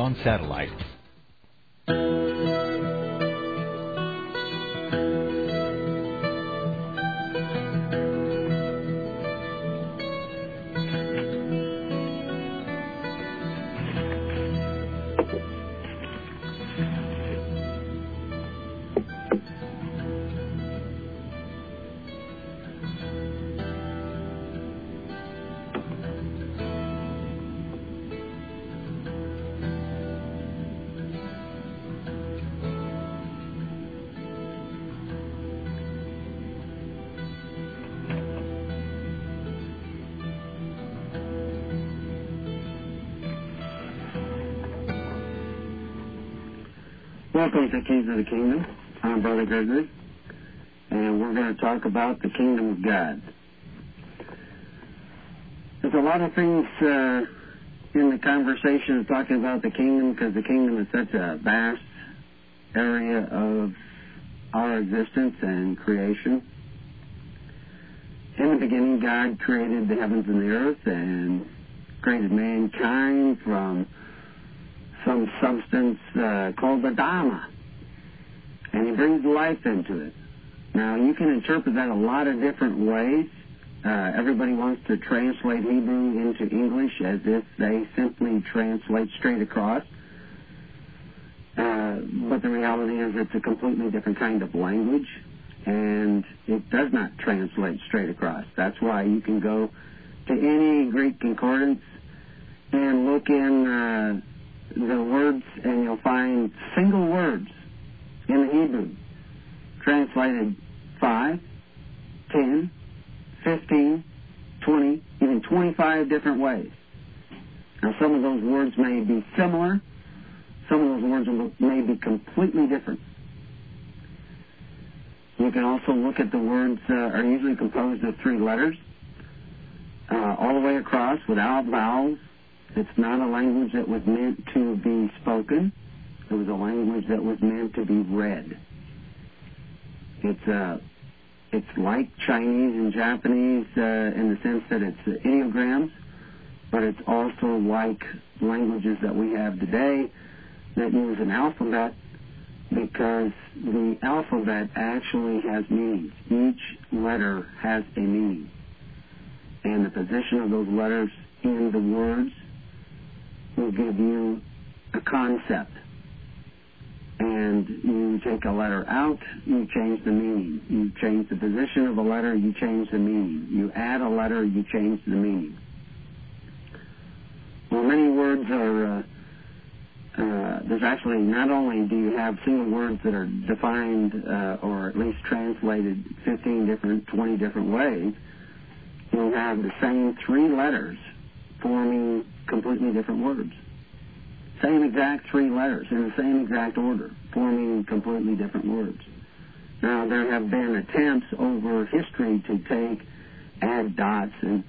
on satellite. Welcome to Keys of the Kingdom. I'm Brother Gregory, and we're going to talk about the Kingdom of God. There's a lot of things uh, in the conversation talking about the kingdom because the kingdom is such a vast area of our existence and creation. In the beginning, God created the heavens and the earth and created mankind from some substance uh, called the Dharma. And he brings life into it. Now, you can interpret that a lot of different ways. Uh, everybody wants to translate Hebrew into English as if they simply translate straight across. Uh, but the reality is it's a completely different kind of language, and it does not translate straight across. That's why you can go to any Greek concordance and look in uh, the words, and you'll find single words in the Hebrew translated 5, 10, 15, 20, even 25 different ways. Now, some of those words may be similar, some of those words may be completely different. You can also look at the words uh, are usually composed of three letters, uh, all the way across without vowels, it's not a language that was meant to be spoken. It was a language that was meant to be read. It's uh, it's like Chinese and Japanese uh, in the sense that it's ideograms, but it's also like languages that we have today that use an alphabet because the alphabet actually has meanings. Each letter has a meaning. And the position of those letters in the words will give you a concept. And you take a letter out, you change the meaning. You change the position of a letter, you change the meaning. You add a letter, you change the meaning. Well, many words are, uh, uh, there's actually not only do you have single words that are defined uh, or at least translated 15 different, 20 different ways, you have the same three letters forming completely different words. Same exact three letters in the same exact order, forming completely different words. Now, there have been attempts over history to take, add dots and,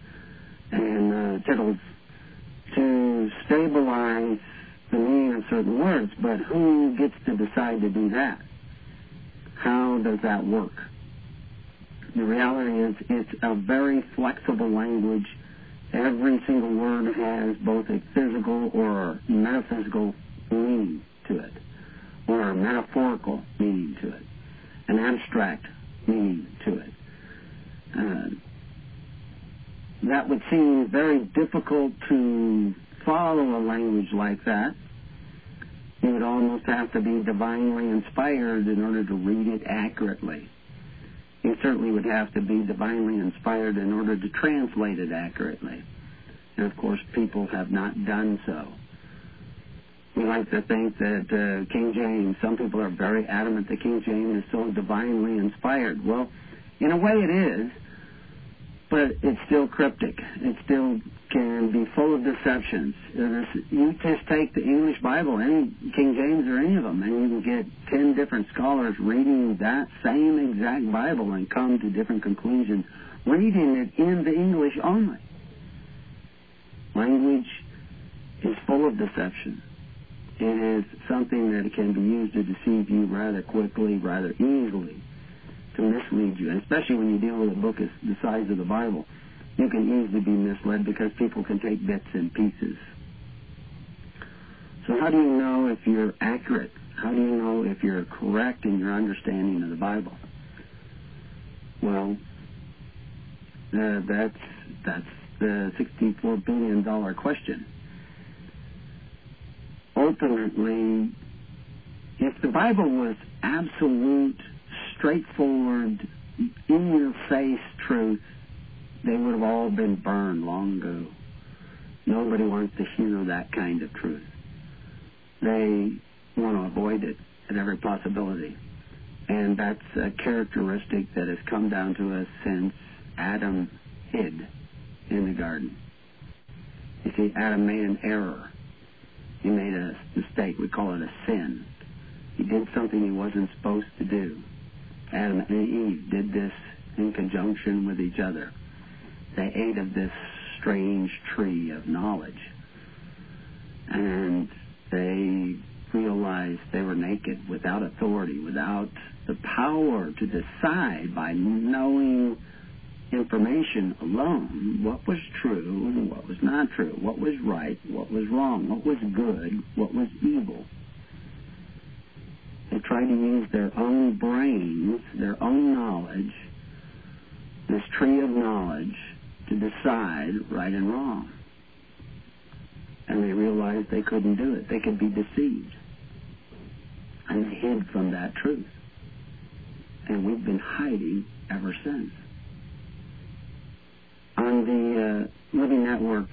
and uh, tittles to stabilize the meaning of certain words, but who gets to decide to do that? How does that work? The reality is it's a very flexible language every single word has both a physical or metaphysical meaning to it, or a metaphorical meaning to it, an abstract meaning to it. Uh, that would seem very difficult to follow a language like that. You would almost have to be divinely inspired in order to read it accurately you certainly would have to be divinely inspired in order to translate it accurately. And of course, people have not done so. We like to think that uh, King James, some people are very adamant that King James is so divinely inspired. Well, in a way it is, but it's still cryptic. It still can be full of deceptions. You just take the English Bible, any King James or any of them, and you can get ten different scholars reading that same exact Bible and come to different conclusions, reading it in the English only. Language is full of deception. It is something that can be used to deceive you rather quickly, rather easily to mislead you, and especially when you deal with a book as the size of the Bible. You can easily be misled because people can take bits and pieces. So how do you know if you're accurate? How do you know if you're correct in your understanding of the Bible? Well, uh, that's that's the sixty-four billion dollar question. Ultimately, if the Bible was absolute, straightforward, in-your-face truth, they would have all been burned long ago. Nobody wants to hear that kind of truth. They want to avoid it at every possibility. And that's a characteristic that has come down to us since Adam hid in the garden. You see, Adam made an error. He made a mistake. We call it a sin. He did something he wasn't supposed to do. Adam and Eve did this in conjunction with each other. They ate of this strange tree of knowledge. And they realized they were naked, without authority, without the power to decide by knowing information alone what was true and what was not true, what was right, what was wrong, what was good, what was evil. They tried to use their own brains, their own knowledge, this tree of knowledge, to decide right and wrong. And they realized they couldn't do it. They could be deceived. And they hid from that truth. And we've been hiding ever since. On the uh, Living Network,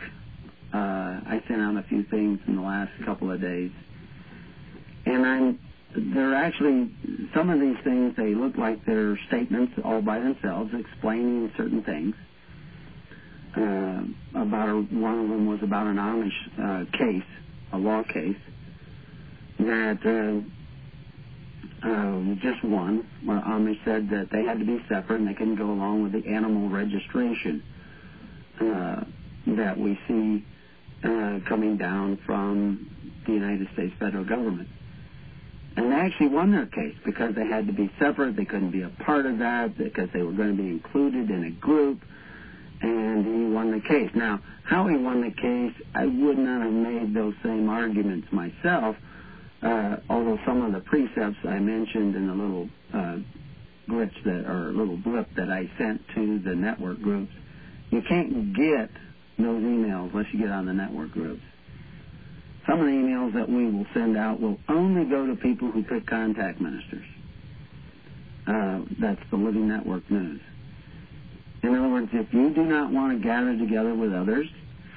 uh, I sent out a few things in the last couple of days. And I'm they're actually some of these things they look like they're statements all by themselves explaining certain things uh, about a, one of them was about an Amish uh, case, a law case that uh, uh, just one where Amish said that they had to be separate and they couldn't go along with the animal registration uh, that we see uh, coming down from the United States federal government. And they actually won their case because they had to be separate. They couldn't be a part of that because they were going to be included in a group and he won the case. Now, how he won the case, I would not have made those same arguments myself, uh, although some of the precepts I mentioned in the little uh, glitch that, or little blip that I sent to the network groups, you can't get those emails unless you get on the network groups. Some of the emails that we will send out will only go to people who pick contact ministers. Uh, that's the Living Network News. In other words, if you do not want to gather together with others,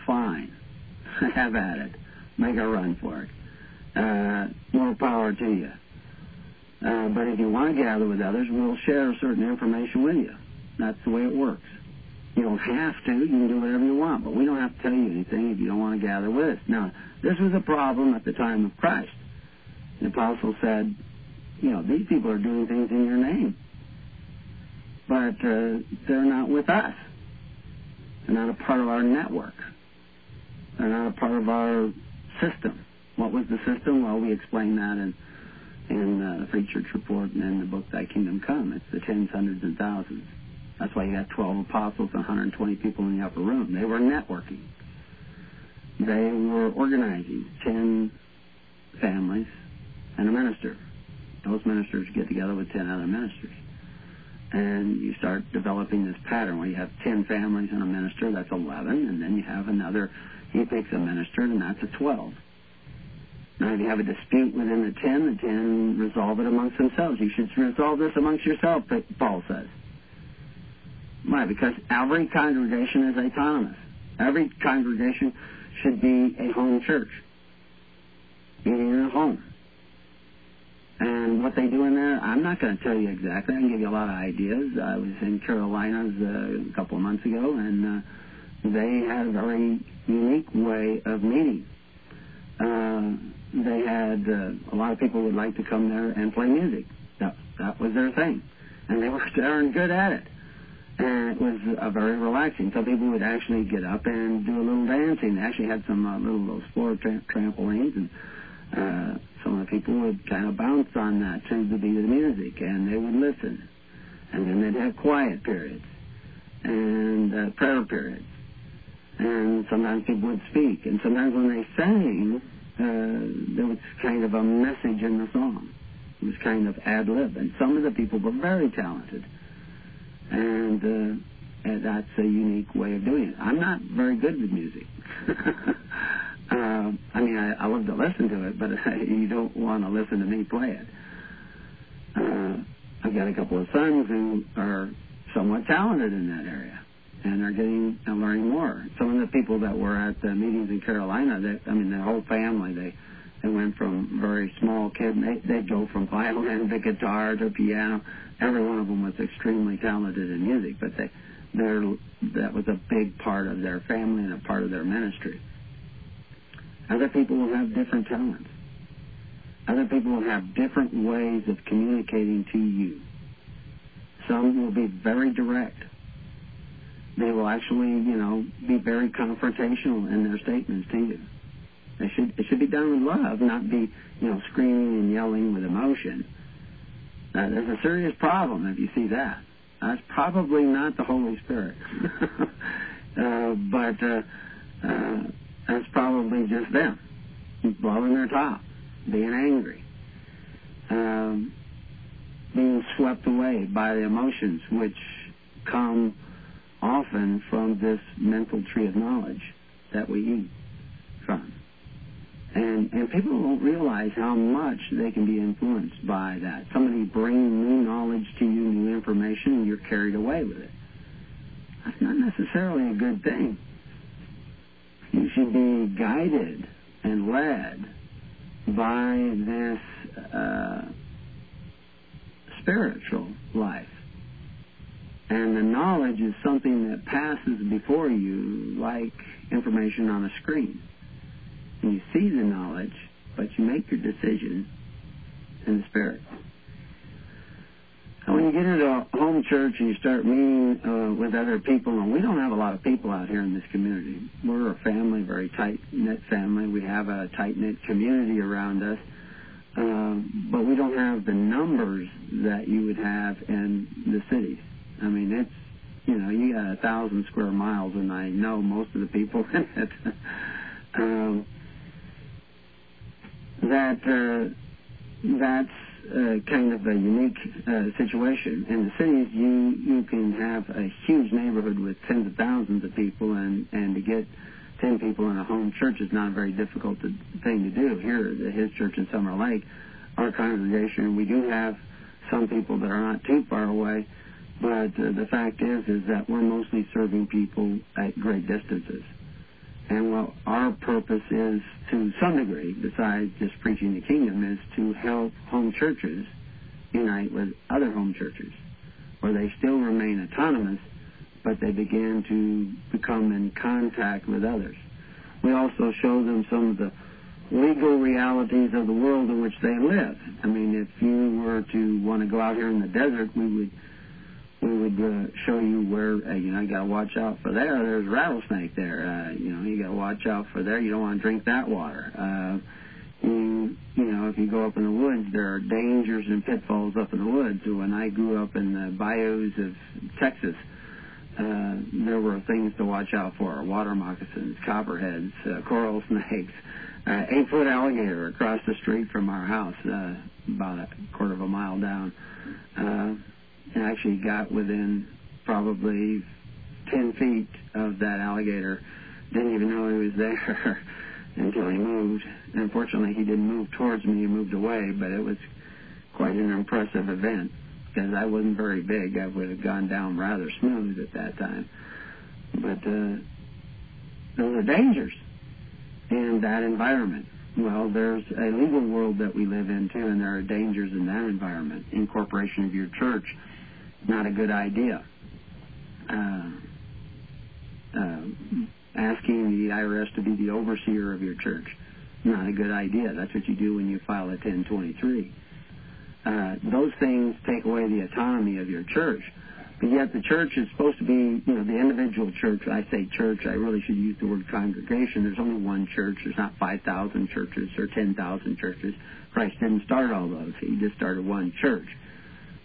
fine. Have at it. Make a run for it. Uh, more power to you. Uh, but if you want to gather with others, we'll share certain information with you. That's the way it works. You don't have to. You can do whatever you want, but we don't have to tell you anything if you don't want to gather with us. Now, this was a problem at the time of Christ. The apostle said, you know, these people are doing things in your name but uh, they're not with us. They're not a part of our network. They're not a part of our system. What was the system? Well, we explain that in in uh, the Free Church Report and in the book Thy Kingdom Come. It's the tens, hundreds, and thousands. That's why you got 12 apostles and 120 people in the upper room. They were networking. They were organizing 10 families and a minister. Those ministers get together with 10 other ministers and you start developing this pattern where you have 10 families and a minister, that's 11, and then you have another, he picks a minister, and that's a 12. Now, if you have a dispute within the 10, the 10 resolve it amongst themselves. You should resolve this amongst yourself, Paul says. Why? Because every congregation is autonomous. Every congregation should be a home church, meaning in a home. And what they do in there, I'm not going to tell you exactly. I can give you a lot of ideas. I was in Carolinas uh, a couple of months ago, and uh, they had a very unique way of meeting. Uh, they had uh, a lot of people would like to come there and play music. That that was their thing, and they were darn good at it. And it was uh, very relaxing. Some people would actually get up and do a little dancing. They actually had some uh, little, little sport tra- trampolines and uh, some of the people would kind of bounce on that to the beat of the music, and they would listen. And then they'd have quiet periods and uh, prayer periods. And sometimes people would speak. And sometimes when they sang, uh, there was kind of a message in the song. It was kind of ad lib, and some of the people were very talented, and, uh, and that's a unique way of doing it. I'm not very good with music. uh, I mean, I, I love to listen to it, but you don't want to listen to me play it. Uh, I've got a couple of sons who are somewhat talented in that area and are getting and learning more. Some of the people that were at the meetings in Carolina, that I mean, the whole family, they they went from very small kid, and they they'd go from violin to guitar to piano. Every one of them was extremely talented in music, but they they're that was a big part of their family and a part of their ministry. Other people will have different talents. Other people will have different ways of communicating to you. Some will be very direct. They will actually, you know, be very confrontational in their statements to you. It should it should be done with love, not be, you know, screaming and yelling with emotion. Uh, there's a serious problem if you see that. That's probably not the Holy Spirit, uh, but uh, uh, that's probably just them blowing their top being angry, um, being swept away by the emotions which come often from this mental tree of knowledge that we eat. And, and people don't realize how much they can be influenced by that. Somebody brings new knowledge to you, new information, and you're carried away with it. That's not necessarily a good thing. You should be guided and led by this uh, spiritual life. And the knowledge is something that passes before you like information on a screen. And you see the knowledge, but you make your decision in the spirit. And when you get into a home church and you start meeting uh, with other people, and we don't have a lot of people out here in this community. We're a family, very tight knit family. We have a tight knit community around us, uh, but we don't have the numbers that you would have in the cities. I mean, it's you know, you got a thousand square miles, and I know most of the people in it. um, that uh, that's uh, kind of a unique uh, situation. In the cities, you you can have a huge neighborhood with tens of thousands of people, and and to get ten people in a home church is not a very difficult thing to do. Here, at his church in Summer Lake, our congregation, we do have some people that are not too far away, but uh, the fact is is that we're mostly serving people at great distances. And what our purpose is, to some degree, besides just preaching the kingdom, is to help home churches unite with other home churches, where they still remain autonomous, but they begin to become in contact with others. We also show them some of the legal realities of the world in which they live. I mean, if you were to want to go out here in the desert, we would we would uh, show you where uh, you know you got to watch out for there. There's a rattlesnake there. Uh, you know you got to watch out for there. You don't want to drink that water. Uh, you you know if you go up in the woods, there are dangers and pitfalls up in the woods. When I grew up in the bayous of Texas, uh, there were things to watch out for: water moccasins, copperheads, uh, coral snakes. Uh, eight foot alligator across the street from our house, uh, about a quarter of a mile down. Uh, and actually got within probably 10 feet of that alligator. Didn't even know he was there until he moved. Unfortunately, he didn't move towards me, he moved away, but it was quite an impressive event because I wasn't very big. I would have gone down rather smooth at that time. But uh, those are dangers in that environment. Well, there's a legal world that we live in too, and there are dangers in that environment. Incorporation of your church not a good idea. Uh, uh, asking the IRS to be the overseer of your church, not a good idea. That's what you do when you file a 1023. Uh, those things take away the autonomy of your church. But yet the church is supposed to be, you know, the individual church. I say church, I really should use the word congregation. There's only one church. There's not 5,000 churches or 10,000 churches. Christ didn't start all those. He just started one church,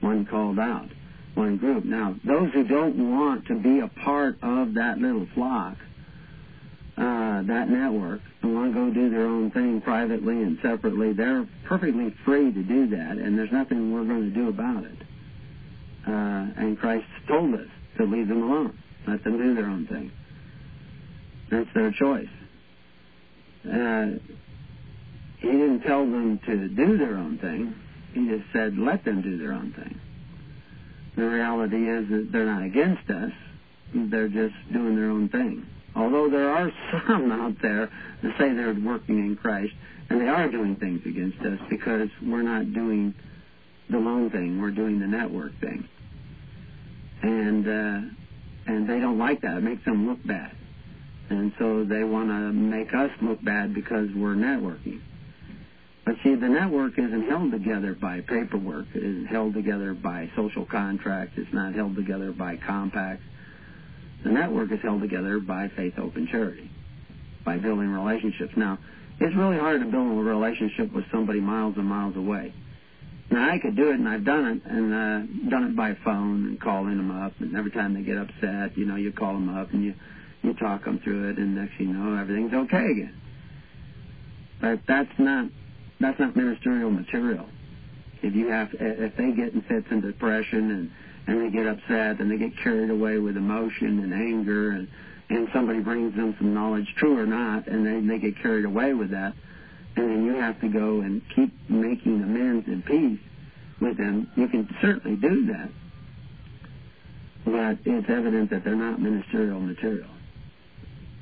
one called out one group. Now, those who don't want to be a part of that little flock uh, that network and want to go do their own thing privately and separately, they're perfectly free to do that, and there's nothing we're going to do about it. Uh, and Christ told us to leave them alone, let them do their own thing. That's their choice. Uh, he didn't tell them to do their own thing. He just said, let them do their own thing. The reality is that they're not against us. They're just doing their own thing. Although there are some out there that say they're working in Christ, and they are doing things against us because we're not doing the lone thing, we're doing the network thing. And uh, and they don't like that. It makes them look bad. And so they want to make us look bad because we're networking. But see, the network isn't held together by paperwork. It isn't held together by social contracts. It's not held together by compacts. The network is held together by faith, hope, and charity, by building relationships. Now, it's really hard to build a relationship with somebody miles and miles away. Now, I could do it, and I've done it, and uh, done it by phone and calling them up. And every time they get upset, you know, you call them up and you you talk them through it, and next you know, everything's okay again. But that's not that's not ministerial material. If you have, if they get in fits and depression and and they get upset and they get carried away with emotion and anger and and somebody brings them some knowledge, true or not, and they they get carried away with that, and then you have to go and keep making amends and peace with them. You can certainly do that, but it's evident that they're not ministerial material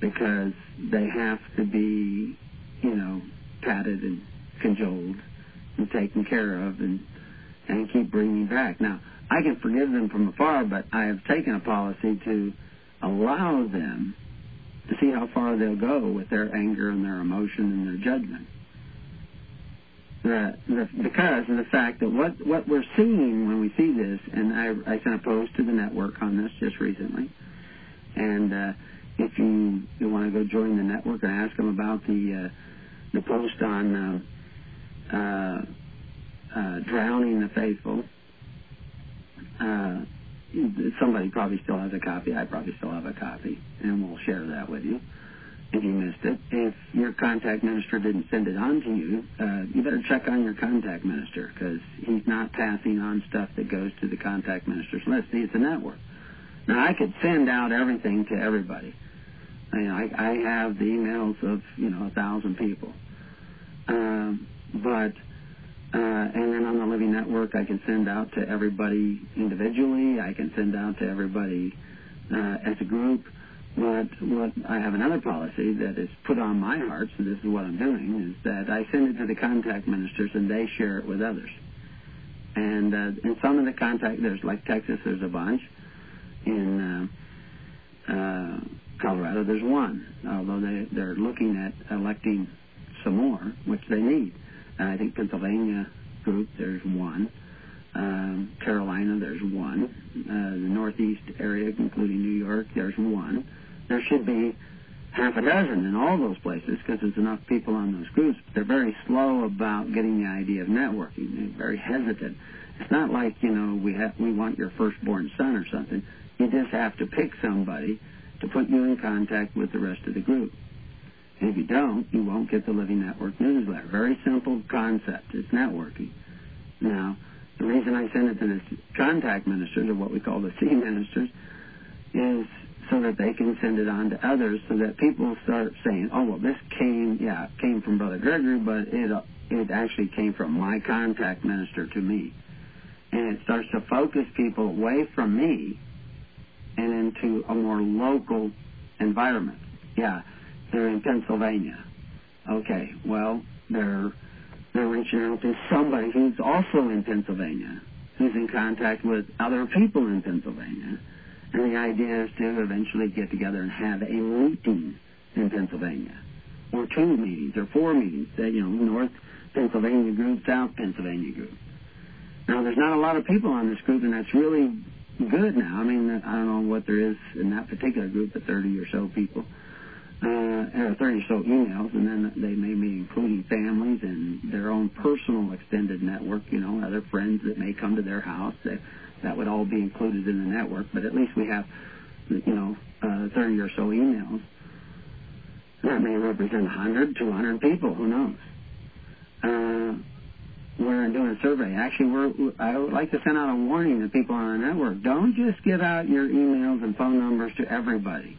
because they have to be, you know, patted and cajoled and taken care of and and keep bringing back. Now, I can forgive them from afar, but I have taken a policy to allow them to see how far they'll go with their anger and their emotion and their judgment. The, the, because of the fact that what, what we're seeing when we see this, and I, I sent a post to the network on this just recently, and uh, if you, you want to go join the network and ask them about the uh, the post on uh, drowning the faithful, uh, somebody probably still has a copy. I probably still have a copy, and we'll share that with you if you missed it. If your contact minister didn't send it on to you, uh, you better check on your contact minister because he's not passing on stuff that goes to the contact minister's list. See, it's a network. Now, I could send out everything to everybody. I, I, I have the emails of you know a thousand people, um, but uh, and then on the Living Network, I can send out to everybody individually. I can send out to everybody uh, as a group. But what I have another policy that is put on my heart, so this is what I'm doing, is that I send it to the contact ministers and they share it with others. And uh, in some of the contact, there's like Texas, there's a bunch. In uh, uh, Colorado, there's one, although they, they're looking at electing some more, which they need. Uh, I think Pennsylvania group, there's one. Um, Carolina, there's one. Uh, the Northeast area, including New York, there's one. There should be half a dozen in all those places because there's enough people on those groups. They're very slow about getting the idea of networking. They're very hesitant. It's not like you know we have we want your firstborn son or something. You just have to pick somebody to put you in contact with the rest of the group. And if you don't, you won't get the Living Network newsletter. Very simple concept. It's networking. Now, the reason I send it to the contact ministers, or what we call the C ministers, is so that they can send it on to others, so that people start saying, "Oh, well, this came, yeah, came from Brother Gregory, but it uh, it actually came from my contact minister to me," and it starts to focus people away from me and into a more local environment. Yeah, they're in Pennsylvania. Okay, well, they're they're reaching out to somebody who's also in Pennsylvania, who's in contact with other people in Pennsylvania. And the idea is to eventually get together and have a meeting in Pennsylvania, or two meetings, or four meetings. That you know, North Pennsylvania group, South Pennsylvania group. Now, there's not a lot of people on this group, and that's really good now. I mean, I don't know what there is in that particular group, but 30 or so people, uh, or 30 or so emails, and then they may be including families and their own personal extended network, you know, other friends that may come to their house. That, that would all be included in the network, but at least we have, you know, uh, 30 or so emails. That may represent 100, 200 people. Who knows? Uh, we're doing a survey. Actually, we're, I would like to send out a warning to people on our network. Don't just give out your emails and phone numbers to everybody.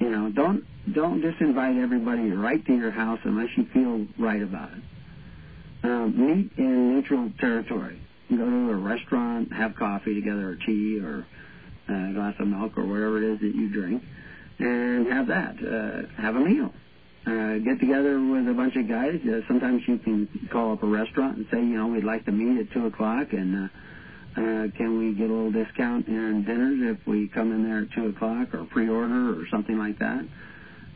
You know, don't don't just invite everybody right to your house unless you feel right about it. Um, meet in neutral territory. Go to a restaurant, have coffee together, or tea, or a glass of milk, or whatever it is that you drink, and have that. Uh, have a meal. Uh, get together with a bunch of guys. Uh, sometimes you can call up a restaurant and say, you know, we'd like to meet at two o'clock, and uh, uh, can we get a little discount in dinners if we come in there at two o'clock, or pre-order, or something like that?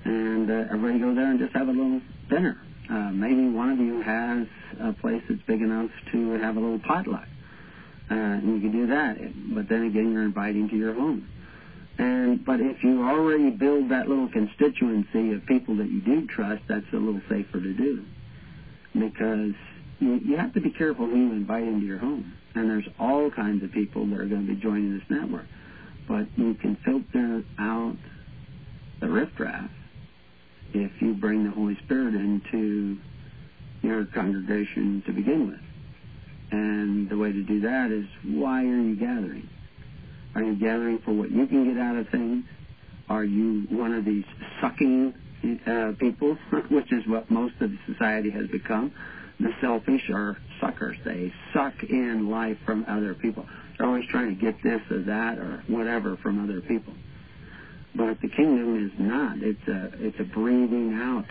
And uh, everybody go there and just have a little dinner. Uh, maybe one of you has a place that's big enough to have a little potluck. Uh, and you can do that. But then again, you're inviting to your home. And but if you already build that little constituency of people that you do trust, that's a little safer to do. Because you, you have to be careful who you invite into your home. And there's all kinds of people that are going to be joining this network. But you can filter out the riffraff if you bring the Holy Spirit into your congregation to begin with. And the way to do that is why are you gathering? Are you gathering for what you can get out of things? Are you one of these sucking uh, people, which is what most of society has become? The selfish are suckers. They suck in life from other people. They're always trying to get this or that or whatever from other people. But the kingdom is not. It's a it's a breathing out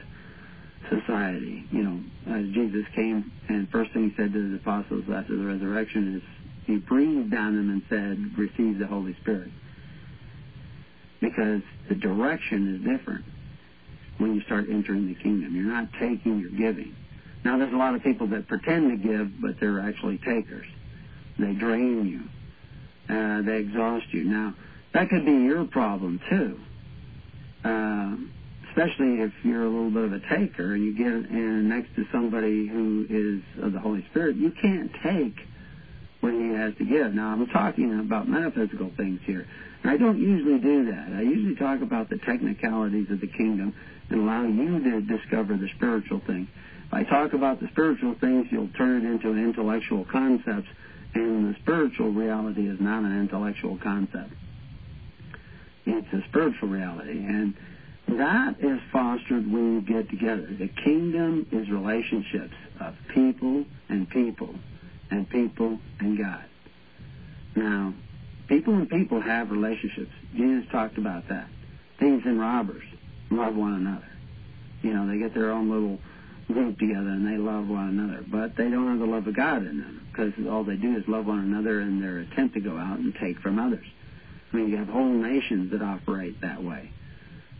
society. You know, as Jesus came and first thing he said to the apostles after the resurrection is he breathed on them and said, "Receive the Holy Spirit," because the direction is different when you start entering the kingdom. You're not taking, you're giving. Now, there's a lot of people that pretend to give, but they're actually takers. They drain you. Uh, they exhaust you. Now, that could be your problem too. Uh, especially if you're a little bit of a taker and you get in next to somebody who is of the Holy Spirit, you can't take what he has to give. Now, I'm talking about metaphysical things here. And I don't usually do that. I usually talk about the technicalities of the kingdom and allow you to discover the spiritual things. If I talk about the spiritual things, you'll turn it into intellectual concepts, and the spiritual reality is not an intellectual concept. It's a spiritual reality. And that is fostered when you get together. The kingdom is relationships of people and people and people and God. Now, people and people have relationships. Jesus talked about that. Thieves and robbers love one another. You know, they get their own little group together and they love one another, but they don't have the love of God in them because all they do is love one another in their attempt to go out and take from others. I mean, you have whole nations that operate that way.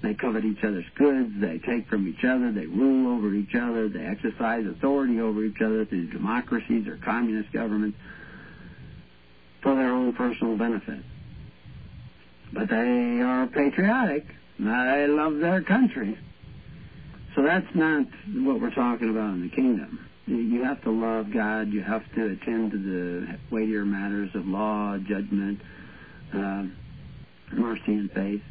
They covet each other's goods, they take from each other, they rule over each other, they exercise authority over each other through democracies or communist governments for their own personal benefit. But they are patriotic. They love their country. So that's not what we're talking about in the kingdom. You have to love God. You have to attend to the weightier matters of law, judgment, uh, mercy, and faith.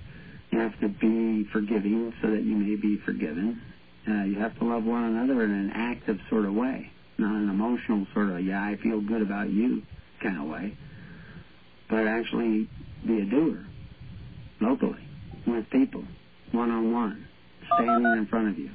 You have to be forgiving so that you may be forgiven. Uh, you have to love one another in an active sort of way, not an emotional sort of, yeah, I feel good about you kind of way, but actually be a doer locally with people, one on one, standing in front of you.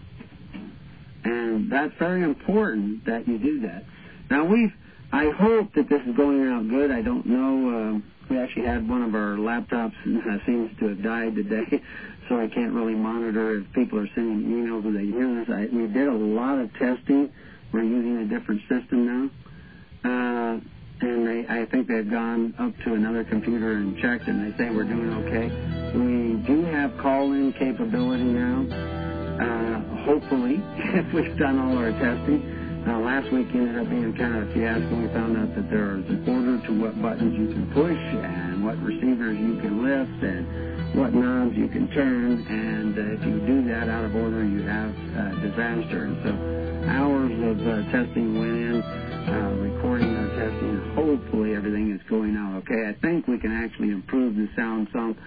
And that's very important that you do that. Now, we've, I hope that this is going out good. I don't know. Uh, we actually had one of our laptops seems to have died today, so I can't really monitor if people are sending emails or they this. I, we did a lot of testing. We're using a different system now. Uh, and they, I think they've gone up to another computer and checked, and they say we're doing okay. We do have call-in capability now. Uh, hopefully, if we've done all our testing. Uh, last week ended up being kind of a fiasco. We found out that there is an order to what buttons you can push and what receivers you can lift and what knobs you can turn. And uh, if you do that out of order, you have uh, disaster. And so hours of uh, testing went in, uh, recording our testing. Hopefully everything is going out okay. I think we can actually improve the sound some,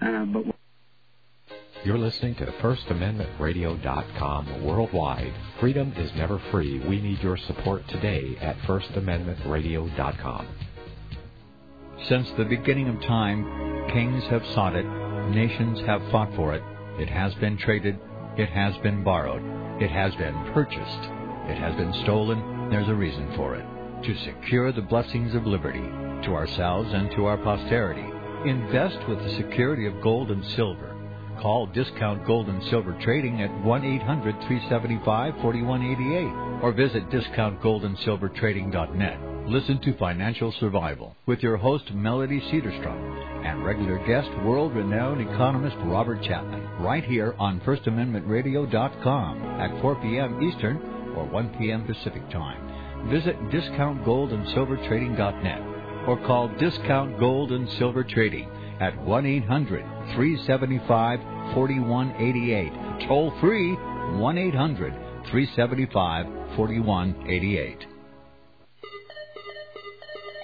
uh, but You're listening to FirstAmendmentRadio.com worldwide. Freedom is never free. We need your support today at FirstAmendmentRadio.com. Since the beginning of time, kings have sought it, nations have fought for it. It has been traded, it has been borrowed, it has been purchased, it has been stolen. There's a reason for it. To secure the blessings of liberty to ourselves and to our posterity, invest with the security of gold and silver Call Discount Gold and Silver Trading at 1 800 375 4188 or visit discountgoldandsilvertrading.net. Listen to Financial Survival with your host Melody Cedarstrom and regular guest world renowned economist Robert Chapman right here on FirstAmendmentRadio.com at 4 p.m. Eastern or 1 p.m. Pacific Time. Visit discountgoldandsilvertrading.net or call Discount Gold and Silver Trading at 1 800 375 4188. Toll free 1 800 375 4188.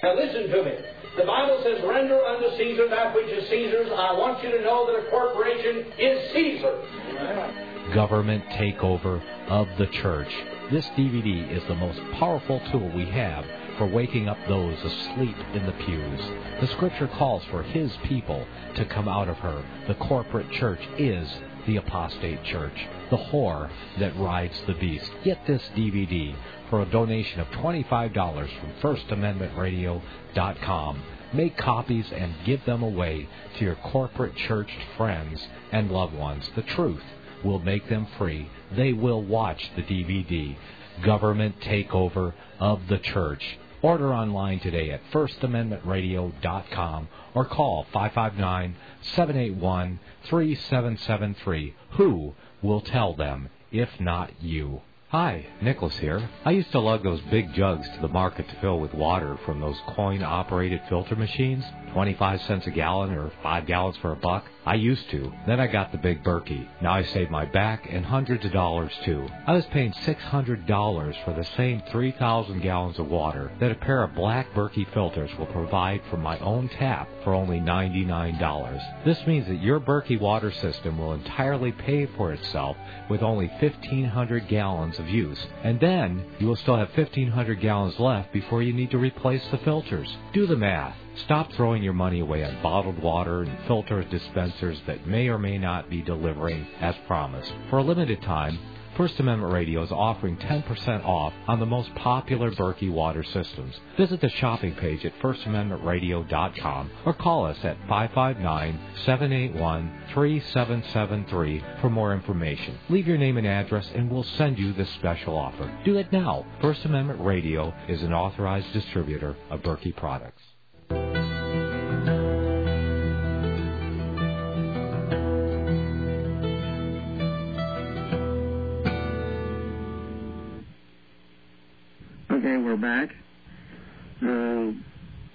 Now listen to me. The Bible says, render unto Caesar that which is Caesar's. I want you to know that a corporation is Caesar. Government takeover of the church. This DVD is the most powerful tool we have for waking up those asleep in the pews. The scripture calls for his people to come out of her. The corporate church is the apostate church, the whore that rides the beast. Get this DVD for a donation of $25 from FirstAmendmentRadio.com. Make copies and give them away to your corporate church friends and loved ones. The truth will make them free. They will watch the DVD. Government Takeover of the Church. Order online today at firstamendmentradio.com or call 559-781-3773. Who will tell them if not you? Hi, Nicholas here. I used to lug those big jugs to the market to fill with water from those coin operated filter machines, 25 cents a gallon or 5 gallons for a buck. I used to. Then I got the big Berkey. Now I save my back and hundreds of dollars too. I was paying $600 for the same 3,000 gallons of water that a pair of black Berkey filters will provide from my own tap for only $99. This means that your Berkey water system will entirely pay for itself with only 1,500 gallons of use. And then you will still have 1,500 gallons left before you need to replace the filters. Do the math. Stop throwing your money away on bottled water and filter dispensers that may or may not be delivering as promised. For a limited time, First Amendment Radio is offering 10% off on the most popular Berkey water systems. Visit the shopping page at firstamendmentradio.com or call us at 559-781-3773 for more information. Leave your name and address and we'll send you this special offer. Do it now. First Amendment Radio is an authorized distributor of Berkey products.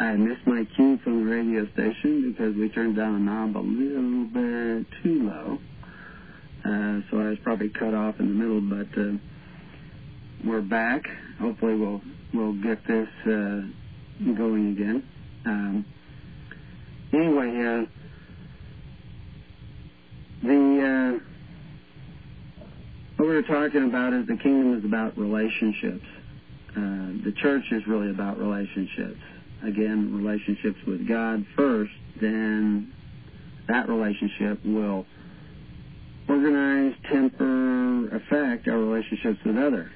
I missed my cue from the radio station because we turned down the knob a little bit too low. Uh, so I was probably cut off in the middle, but uh, we're back. Hopefully, we'll we'll get this uh, going again. Um, anyway, uh, the uh, what we were talking about is the kingdom is about relationships. Uh, the church is really about relationships. Again, relationships with God first, then that relationship will organize, temper, affect our relationships with others.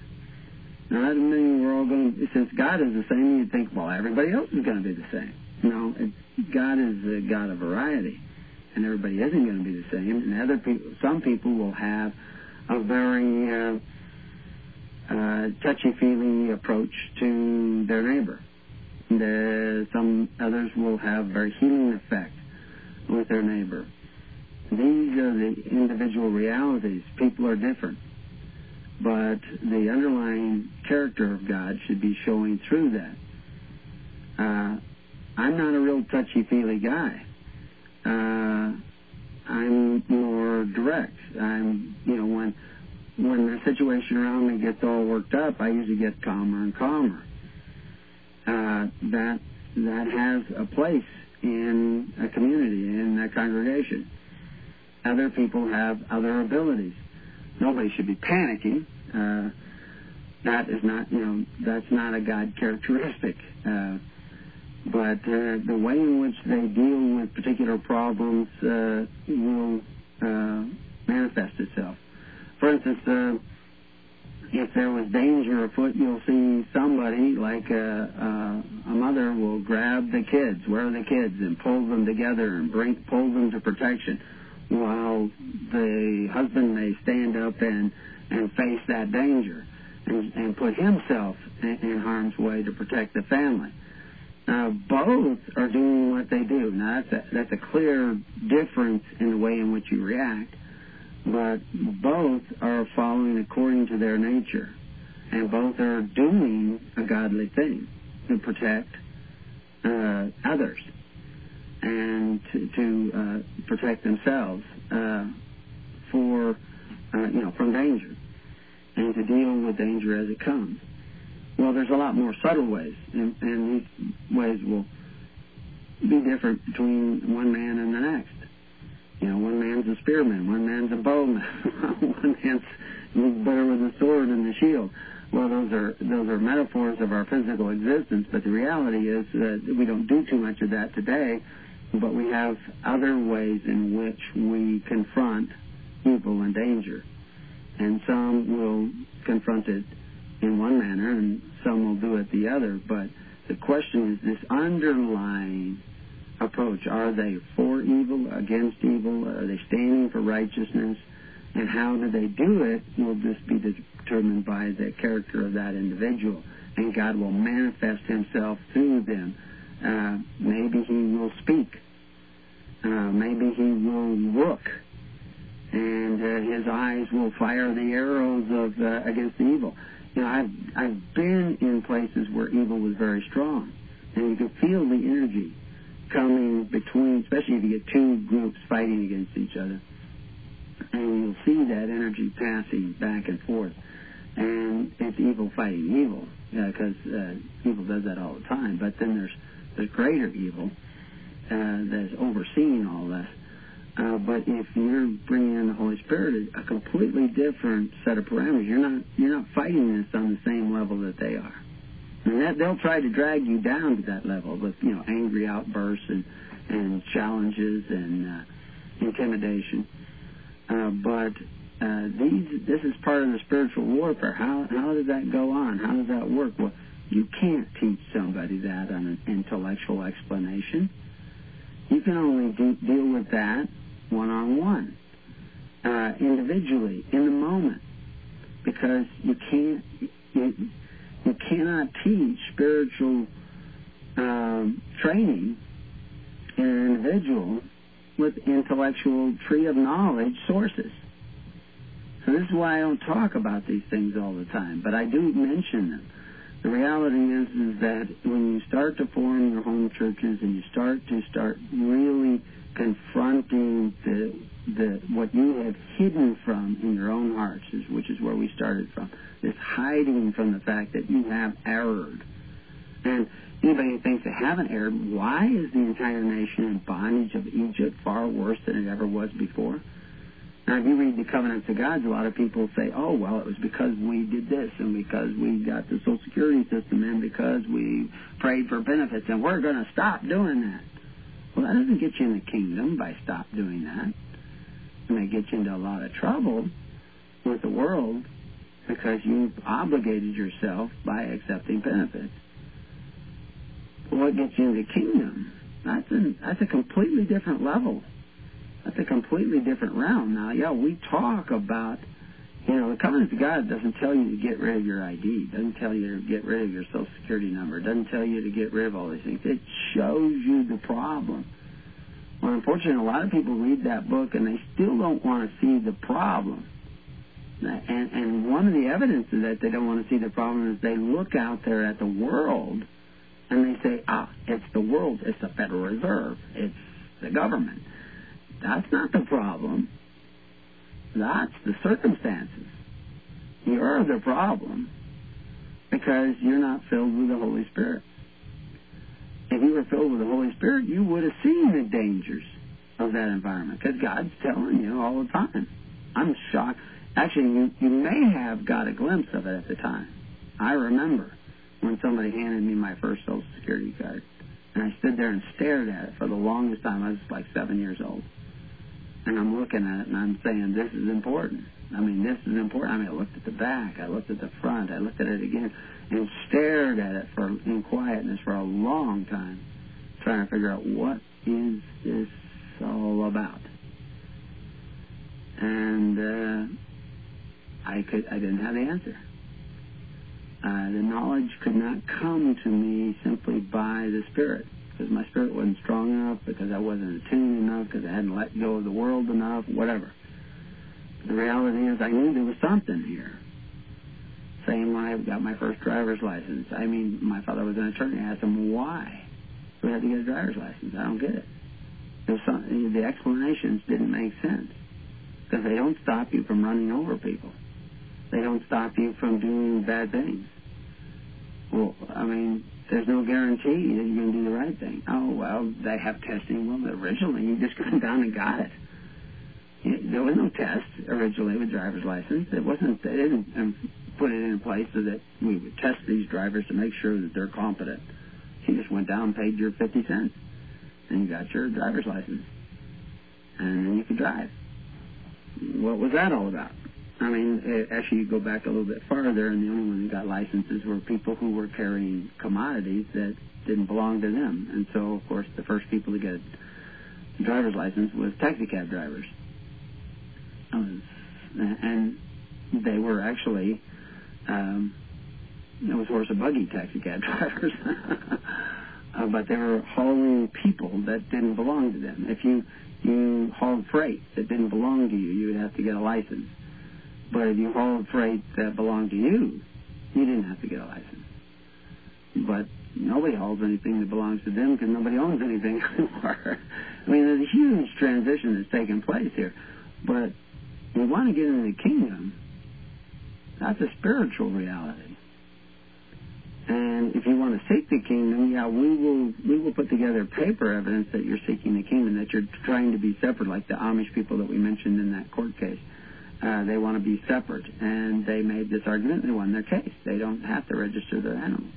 Now, that doesn't mean we're all going to, since God is the same, you'd think, well, everybody else is going to be the same. No, it, God is a God of variety, and everybody isn't going to be the same. And other people, some people will have a very uh, uh, touchy-feely approach to their neighbor. The, some others will have very healing effect with their neighbor. These are the individual realities. People are different. But the underlying character of God should be showing through that. Uh, I'm not a real touchy-feely guy. Uh, I'm more direct. I'm, you know, when when the situation around me gets all worked up, I usually get calmer and calmer. Uh, that that has a place in a community in a congregation. other people have other abilities. Nobody should be panicking. Uh, that is not, you know, that's not a God characteristic. Uh, but uh, the way in which they deal with particular problems uh, will uh, manifest itself. For instance, if there was danger afoot, you'll see somebody like a, a, a mother will grab the kids, where are the kids, and pull them together and bring pull them to protection, while the husband may stand up and and face that danger and, and put himself in, in harm's way to protect the family. Uh, both are doing what they do. Now that's a, that's a clear difference in the way in which you react, but both are following according to their nature, and both are doing a godly thing to protect uh, others and to, to uh, protect themselves uh, for uh, you know from danger and to deal with danger as it comes. Well, there's a lot more subtle ways, and, and these ways will be different between one man and the next. You know, one man's a spearman, one man's a bowman, one man's better with the sword and the shield. Well, those are those are metaphors of our physical existence, but the reality is that we don't do too much of that today. But we have other ways in which we confront evil and danger, and some will confront it in one manner, and some will do it the other. But the question is this underlying approach. Are they for evil, against evil? Are they standing for righteousness? And how do they do it will just be determined by the character of that individual. And God will manifest himself through them. Uh, maybe he will speak. Uh, maybe he will look. And uh, his eyes will fire the arrows of uh, against the evil you know, I've I've been in places where evil was very strong, and you can feel the energy coming between, especially if you get two groups fighting against each other, and you'll see that energy passing back and forth, and it's evil fighting evil, because uh, evil does that all the time. But then there's the greater evil uh, that's overseeing all this uh, but if you're bringing in the Holy Spirit, a completely different set of parameters. You're not you're not fighting this on the same level that they are. And that they'll try to drag you down to that level with you know angry outbursts and and challenges and uh, intimidation. Uh, but uh, these this is part of the spiritual warfare. How how does that go on? How does that work? Well, you can't teach somebody that on an intellectual explanation. You can only do, deal with that one on one, individually, in the moment, because you can't you, you cannot teach spiritual um, training in an individual with intellectual tree of knowledge sources. So this is why I don't talk about these things all the time, but I do mention them. The reality is is that when you start to form your home churches and you start to start really confronting the the what you have hidden from in your own hearts, is, which is where we started from. This hiding from the fact that you have erred. And anybody who thinks they haven't erred, why is the entire nation in bondage of Egypt far worse than it ever was before? Now, if you read the covenants of God, a lot of people say, oh, well, it was because we did this and because we got the Social Security system and because we prayed for benefits and we're going to stop doing that. Well, that doesn't get you in the kingdom by stop doing that. It may get you into a lot of trouble with the world because you've obligated yourself by accepting benefits. But what gets you in the kingdom? That's a, that's a completely different level. That's a completely different realm. Now, yeah, we talk about you know, the covenant of God doesn't tell you to get rid of your ID. doesn't tell you to get rid of your social security number. Doesn't tell you to get rid of all these things. It shows you the problem. Well, unfortunately, a lot of people read that book and they still don't want to see the problem. And, and one of the evidences that they don't want to see the problem is they look out there at the world and they say, ah, it's the world, it's the Federal Reserve, it's the government. That's not the problem. That's the circumstances. You're the problem because you're not filled with the Holy Spirit. If you were filled with the Holy Spirit, you would have seen the dangers of that environment because God's telling you all the time. I'm shocked. Actually, you, you may have got a glimpse of it at the time. I remember when somebody handed me my first Social Security card. And I stood there and stared at it for the longest time. I was like seven years old. And I'm looking at it and I'm saying, this is important. I mean, this is important. I mean, I looked at the back, I looked at the front, I looked at it again, and stared at it for in quietness for a long time, trying to figure out what is this all about. And uh, I could, I didn't have the answer. Uh, the knowledge could not come to me simply by the Spirit because my spirit wasn't strong enough, because I wasn't attuned enough, because I hadn't let go of the world enough, whatever. The reality is, I knew there was something here. Same when I got my first driver's license. I mean, my father was an attorney. I asked him why we had to get a driver's license. I don't get it. Some, the explanations didn't make sense because they don't stop you from running over people. They don't stop you from doing bad things. Well, I mean, there's no guarantee that you're going to do the right thing. Oh, well, they have testing. Well, originally, you just got down and got it. There was no test originally with driver's license. It wasn't. They didn't um, put it in place so that we would test these drivers to make sure that they're competent. You just went down, paid your fifty cents, and you got your driver's license, and then you could drive. What was that all about? I mean, actually, you go back a little bit farther, and the only ones who got licenses were people who were carrying commodities that didn't belong to them. And so, of course, the first people to get a driver's license was taxi cab drivers. Um, and they were actually, um, it was horse and buggy taxi cab drivers. uh, but they were hauling people that didn't belong to them. If you you hauled freight that didn't belong to you, you would have to get a license. But if you hauled freight that belonged to you, you didn't have to get a license. But nobody hauls anything that belongs to them because nobody owns anything anymore. I mean, there's a huge transition that's taking place here. But we want to get into the kingdom. That's a spiritual reality. And if you want to seek the kingdom, yeah, we will we will put together paper evidence that you're seeking the kingdom, that you're trying to be separate, like the Amish people that we mentioned in that court case. Uh, they want to be separate, and they made this argument and they won their case. They don't have to register their animals.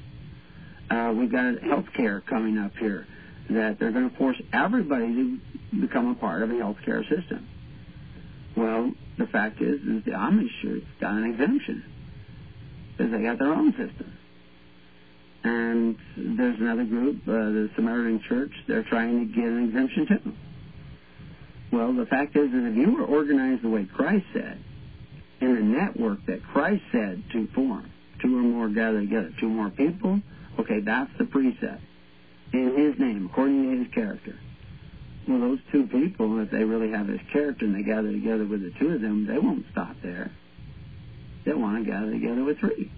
Uh, we've got health care coming up here that they're going to force everybody to become a part of a health care system. Well, the fact is, is the Amish got an exemption because they got their own system. And there's another group, uh, the Samaritan Church, they're trying to get an exemption too. Well, the fact is that if you were organized the way Christ said, in a network that Christ said to form, two or more gather together, two more people, okay, that's the precept. In His name, according to His character. Well, those two people, if they really have His character and they gather together with the two of them, they won't stop there. They'll want to gather together with three.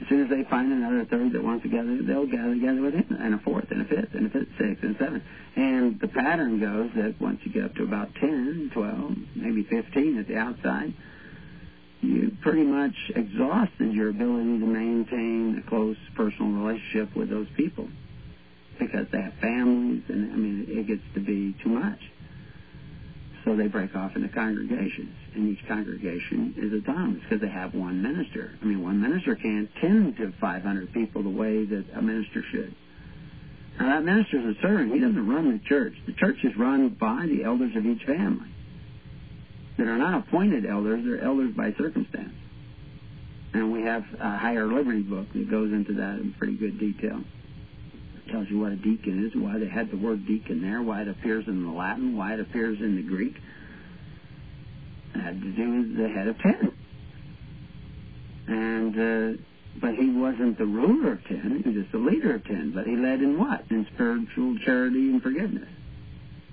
As soon as they find another third that wants to gather, they'll gather together with him, and a fourth, and a fifth, and a fifth, sixth, and seventh. And the pattern goes that once you get up to about 10, 12, maybe 15 at the outside, you pretty much exhausted your ability to maintain a close personal relationship with those people because they have families, and I mean, it gets to be too much. So they break off into congregations, and each congregation is autonomous because they have one minister. I mean, one minister can't tend to 500 people the way that a minister should. Now, that minister is a servant. He doesn't run the church. The church is run by the elders of each family that are not appointed elders, they're elders by circumstance. And we have a higher liberty book that goes into that in pretty good detail. It tells you what a deacon is, why they had the word deacon there, why it appears in the Latin, why it appears in the Greek. Had to do with the head of ten. And uh, but he wasn't the ruler of ten, he was just the leader of ten. But he led in what? In spiritual charity and forgiveness.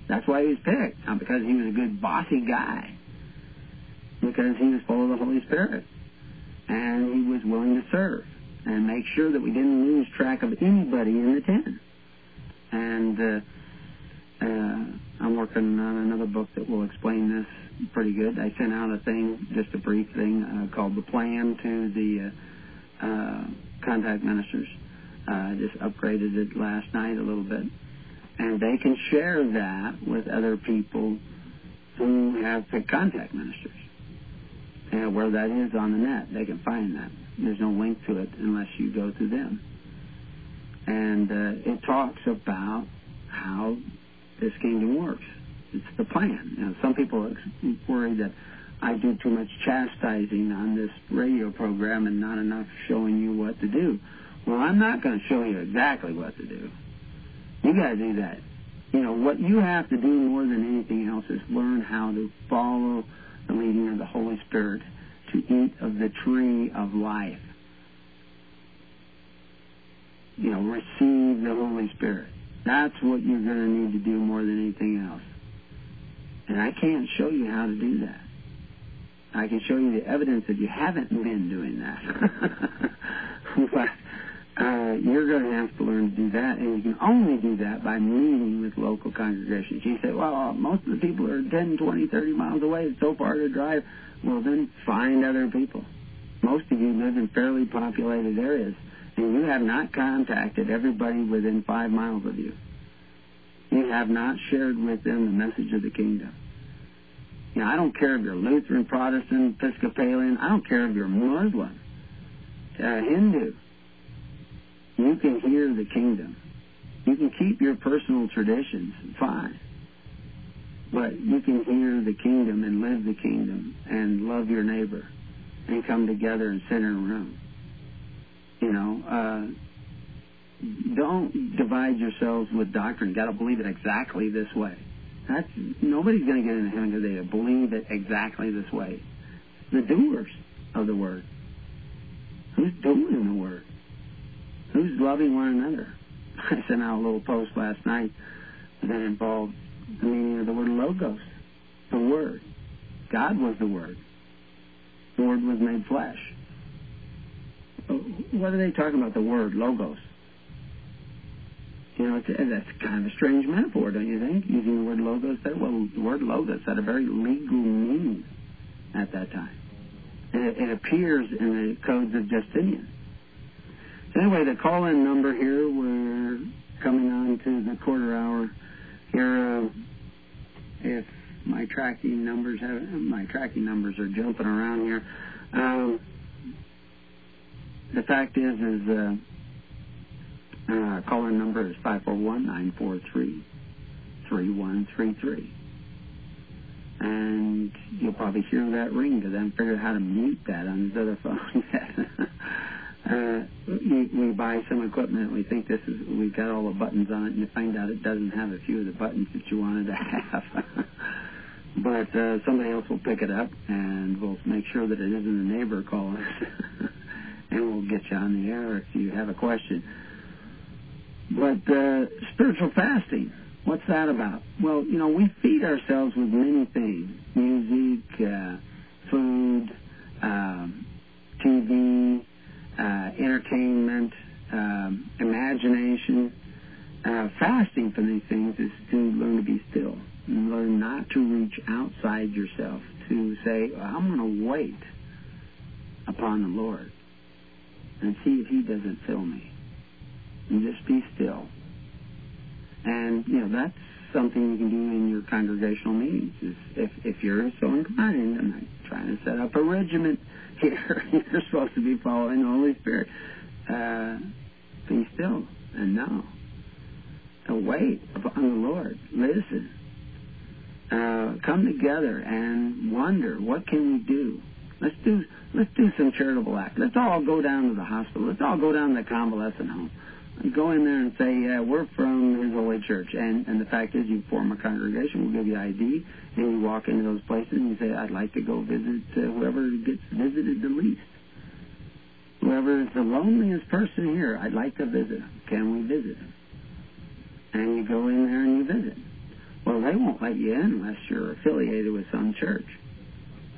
That's why he was picked. Not because he was a good bossy guy. Because he was full of the Holy Spirit. And he was willing to serve and make sure that we didn't lose track of anybody in the ten. And uh, I'm working on another book that will explain this pretty good. I sent out a thing, just a brief thing, uh, called The Plan to the uh, uh, contact ministers. Uh, I just upgraded it last night a little bit. and they can share that with other people who have picked contact ministers. And where that is on the net, they can find that. There's no link to it unless you go through them. And uh, it talks about how this kingdom works. It's the plan. Know, some people worry that I do too much chastising on this radio program and not enough showing you what to do. Well, I'm not going to show you exactly what to do. You got to do that. You know, what you have to do more than anything else is learn how to follow the leading of the Holy Spirit to eat of the tree of life. You know, receive the Holy Spirit. That's what you're going to need to do more than anything else. And I can't show you how to do that. I can show you the evidence that you haven't been doing that. but uh, you're going to have to learn to do that, and you can only do that by meeting with local congregations. You say, well, most of the people are 10, 20, 30 miles away. It's so far to drive. Well, then find other people. Most of you live in fairly populated areas, and you have not contacted everybody within five miles of you. You have not shared with them the message of the kingdom. Know, I don't care if you're Lutheran, Protestant, Episcopalian. I don't care if you're Muslim, uh, Hindu. You can hear the kingdom. You can keep your personal traditions, fine. But you can hear the kingdom and live the kingdom and love your neighbor and come together and sit in a room. You know, uh, don't divide yourselves with doctrine. Got to believe it exactly this way. That's nobody's going to get into heaven because they believe it exactly this way. The doers of the word. Who's doing the word? Who's loving one another? I sent out a little post last night that involved the meaning of the word logos, the word. God was the word. The word was made flesh. What are they talking about? The word logos. You know, it's, that's kind of a strange metaphor, don't you think? Using the word logos there. Well, the word logos had a very legal meaning at that time. And it, it appears in the codes of Justinian. So anyway, the call-in number here, we're coming on to the quarter hour here. Uh, if my tracking numbers have, my tracking numbers are jumping around here. Um, the fact is, is uh, uh, call-in number is 541-943-3133. And you'll probably hear that ring because I haven't figured out how to mute that on this other phone uh, we, we buy some equipment. We think this is we've got all the buttons on it, and you find out it doesn't have a few of the buttons that you wanted to have. but uh, somebody else will pick it up, and we'll make sure that it isn't a neighbor calling, and we'll get you on the air if you have a question. But uh, spiritual fasting, what's that about? Well, you know, we feed ourselves with many things music, uh, food, um, TV, uh, entertainment, um, imagination. Uh, fasting from these things is to learn to be still learn not to reach outside yourself, to say, I'm going to wait upon the Lord and see if He doesn't fill me and just be still. And you know that's something you can do in your congregational meetings. Is if if you're so inclined, and I'm not trying to set up a regiment here, you're supposed to be following the Holy Spirit. Uh, be still and know. And wait upon the Lord. Listen. Uh, come together and wonder what can we do. Let's do let's do some charitable act. Let's all go down to the hospital. Let's all go down to the convalescent home go in there and say, yeah, we're from His Holy Church. And, and the fact is, you form a congregation, we'll give you ID, and you walk into those places and you say, I'd like to go visit uh, whoever gets visited the least. Whoever is the loneliest person here, I'd like to visit them. Can we visit them? And you go in there and you visit. Well, they won't let you in unless you're affiliated with some church.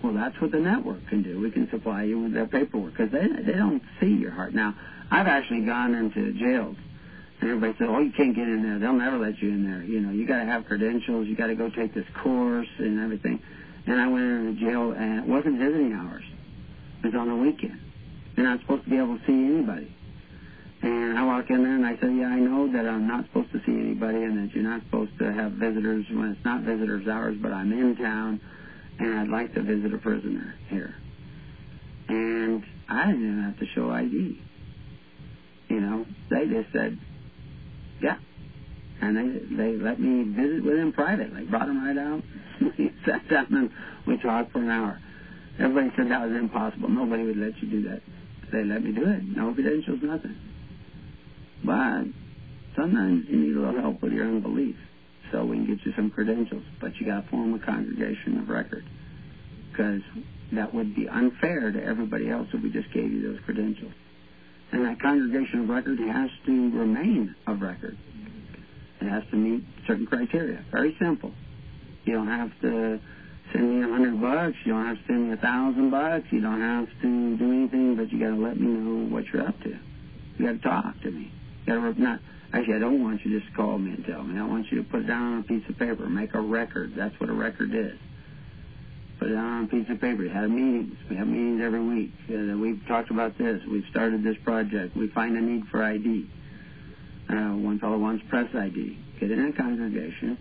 Well, that's what the network can do. We can supply you with their paperwork because they they don't see your heart. Now, I've actually gone into jails, and everybody said, "Oh, you can't get in there. They'll never let you in there. You know, you got to have credentials. You got to go take this course and everything." And I went into jail, and it wasn't visiting hours. It was on the weekend. You're not supposed to be able to see anybody. And I walk in there and I say, yeah, I know that I'm not supposed to see anybody and that you're not supposed to have visitors when it's not visitors hours, but I'm in town and I'd like to visit a prisoner here. And I didn't even have to show ID. You know, they just said, yeah. And they they let me visit with him privately. Brought him right out. we sat down and we talked for an hour. Everybody said that was impossible. Nobody would let you do that. They let me do it. No credentials, nothing. But sometimes you need a little help with your unbelief. So we can get you some credentials. But you got to form a congregation of record. Because that would be unfair to everybody else if we just gave you those credentials. And that congregation of record has to remain of record. It has to meet certain criteria. Very simple. You don't have to send me a hundred bucks. You don't have to send me a thousand bucks. You don't have to do anything, but you got to let me know what you're up to. You got to talk to me. You got to not. Actually, I don't want you to just call me and tell me. I want you to put it down on a piece of paper. Make a record. That's what a record is. Put it down on a piece of paper. We have meetings. We have meetings every week. Uh, we've talked about this. We've started this project. We find a need for ID. Uh, one fellow wants press ID. Get in a congregation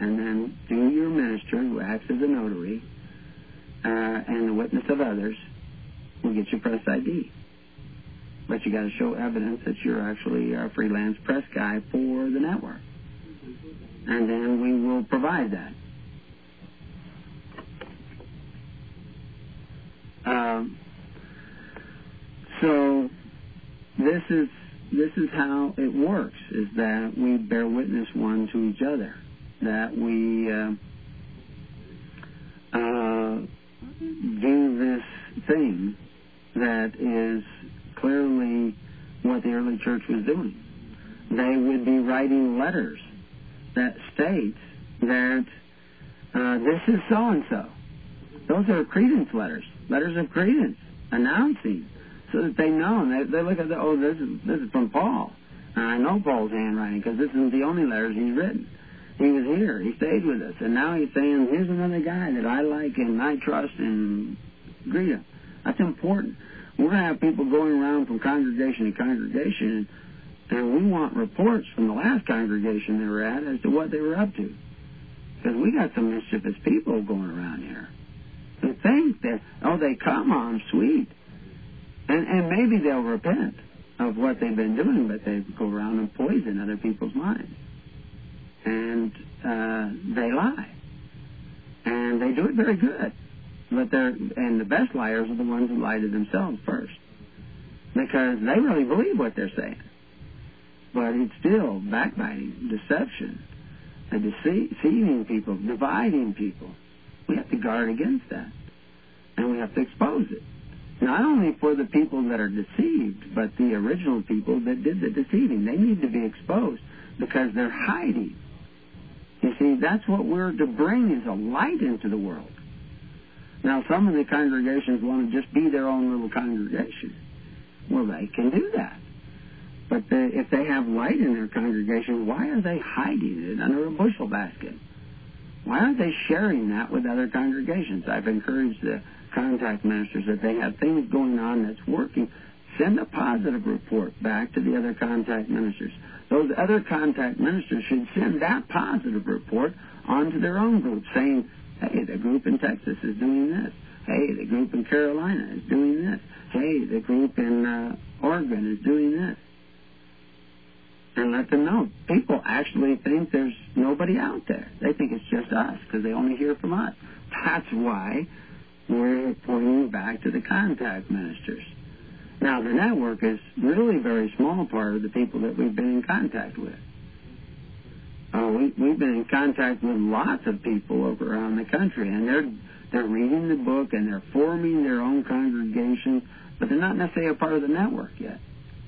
and then through your minister, who acts as a notary, uh, and the witness of others, will get you press ID. But you got to show evidence that you're actually a freelance press guy for the network, and then we will provide that. Um, so this is this is how it works: is that we bear witness one to each other that we uh, uh, do this thing that is clearly what the early church was doing. They would be writing letters that states that uh, this is so and so. Those are credence letters, letters of credence, announcing, so that they know. And they, they look at the oh, this is this is from Paul. And I know Paul's handwriting because this isn't the only letters he's written. He was here. He stayed with us. And now he's saying, here's another guy that I like and I trust and greet him. That's important. We're going to have people going around from congregation to congregation, and we want reports from the last congregation they were at as to what they were up to. Because we got some mischievous people going around here who think that, oh, they come on sweet. And, and maybe they'll repent of what they've been doing, but they go around and poison other people's minds and uh, they lie, and they do it very good. But they're and the best liars are the ones who lie to themselves first, because they really believe what they're saying. But it's still backbiting, deception, and deceiving people, dividing people. We have to guard against that, and we have to expose it. Not only for the people that are deceived, but the original people that did the deceiving. They need to be exposed because they're hiding. You see, that's what we're to bring is a light into the world. Now, some of the congregations want to just be their own little congregation. Well, they can do that. But the, if they have light in their congregation, why are they hiding it under a bushel basket? Why aren't they sharing that with other congregations? I've encouraged the contact ministers that they have things going on that's working. Send a positive report back to the other contact ministers those other contact ministers should send that positive report onto their own group, saying, hey, the group in Texas is doing this. Hey, the group in Carolina is doing this. Hey, the group in uh, Oregon is doing this. And let them know. People actually think there's nobody out there. They think it's just us because they only hear from us. That's why we're pointing back to the contact ministers. Now, the network is really a very small part of the people that we've been in contact with. Uh, we, we've been in contact with lots of people over around the country, and they're they're reading the book and they're forming their own congregations, but they're not necessarily a part of the network yet.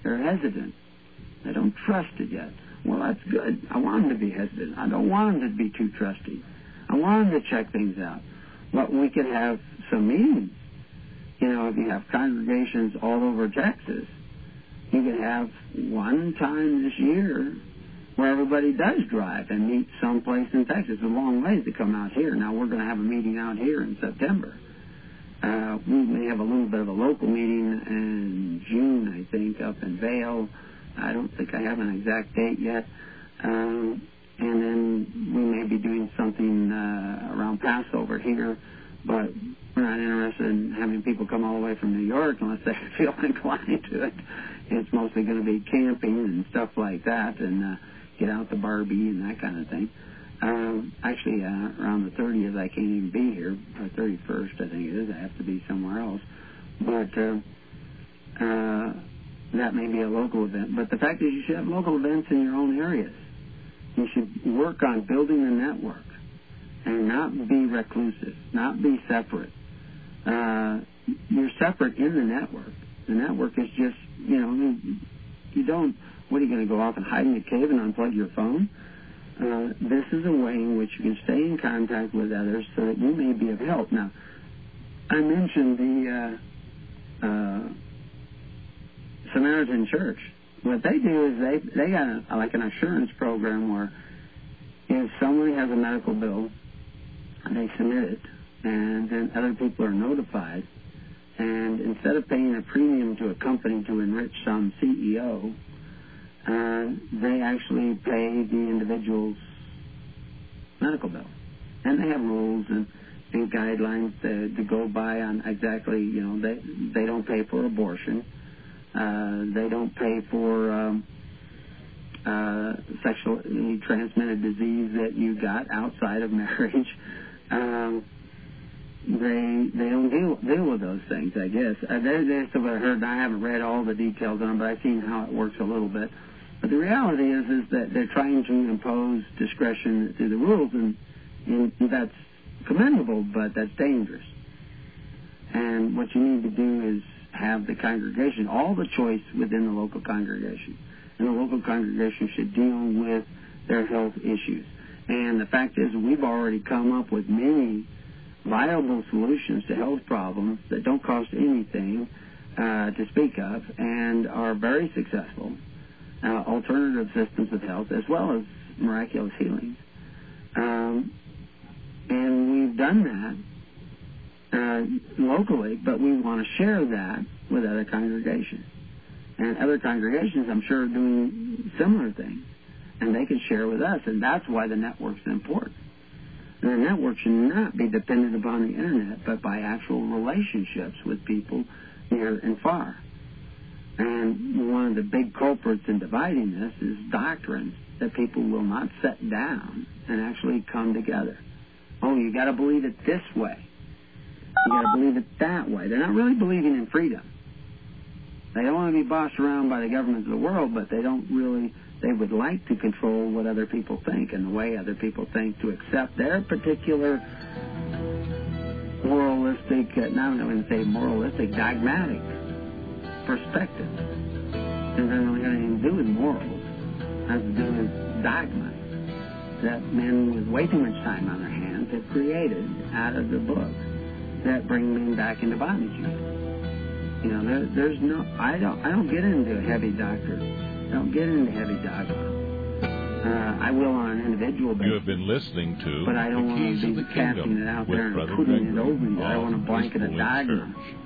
They're hesitant. They don't trust it yet. Well, that's good. I want them to be hesitant. I don't want them to be too trusting. I want them to check things out. But we could have some meetings you know, if you have congregations all over Texas, you could have one time this year where everybody does drive and meet someplace in Texas. It's a long ways to come out here. Now we're going to have a meeting out here in September. Uh, we may have a little bit of a local meeting in June, I think, up in Vail, I don't think I have an exact date yet. Um, and then we may be doing something uh, around Passover here, but we're not interested in having people come all the way from New York unless they feel inclined to it. It's mostly going to be camping and stuff like that, and uh, get out the Barbie and that kind of thing. Um, actually, uh, around the 30th, I can't even be here. Or 31st, I think it is. I have to be somewhere else. But uh, uh, that may be a local event. But the fact is, you should have local events in your own areas. You should work on building the network and not be reclusive, not be separate. Uh, you're separate in the network. The network is just, you know, you don't. What are you going to go off and hide in a cave and unplug your phone? Uh, this is a way in which you can stay in contact with others so that you may be of help. Now, I mentioned the uh, uh, Samaritan Church. What they do is they they got a, like an assurance program where if somebody has a medical bill, they submit it, and then other people are notified. And instead of paying a premium to a company to enrich some CEO, they actually pay the individual's medical bill. And they have rules and, and guidelines to, to go by on exactly, you know, they, they don't pay for abortion. Uh, they don't pay for um, uh, sexually transmitted disease that you got outside of marriage. Um, they they don't deal deal with those things. I guess uh, that's what I heard. I haven't read all the details on, but I've seen how it works a little bit. But the reality is, is that they're trying to impose discretion through the rules, and, and that's commendable, but that's dangerous. And what you need to do is have the congregation, all the choice within the local congregation. And the local congregation should deal with their health issues. And the fact is, we've already come up with many viable solutions to health problems that don't cost anything uh, to speak of and are very successful alternative systems of health as well as miraculous healings. Um, and we've done that uh, locally, but we want to share that with other congregations. And other congregations, I'm sure, are doing similar things. And they can share with us, and that's why the network's important. And the network should not be dependent upon the internet, but by actual relationships with people near and far. And one of the big culprits in dividing this is doctrine that people will not set down and actually come together. Oh, you got to believe it this way. You got to believe it that way. They're not really believing in freedom. They don't want to be bossed around by the governments of the world, but they don't really. They would like to control what other people think and the way other people think to accept their particular moralistic, uh, not going to say moralistic, dogmatic perspective. It doesn't really have anything to do with morals. It has to do with dogma that men with way too much time on their hands have created out of the book that bring men back into bondage. You know, there, there's no. I don't. I don't get into heavy doctor. I don't get into heavy dogma. Uh, I will on an individual basis. You have been listening to but I don't the want Keys to of be the casting Kingdom it out with there and Brother putting it over you. I want to blanket a dogma. Church.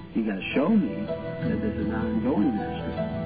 You got to show me that this is an ongoing ministry.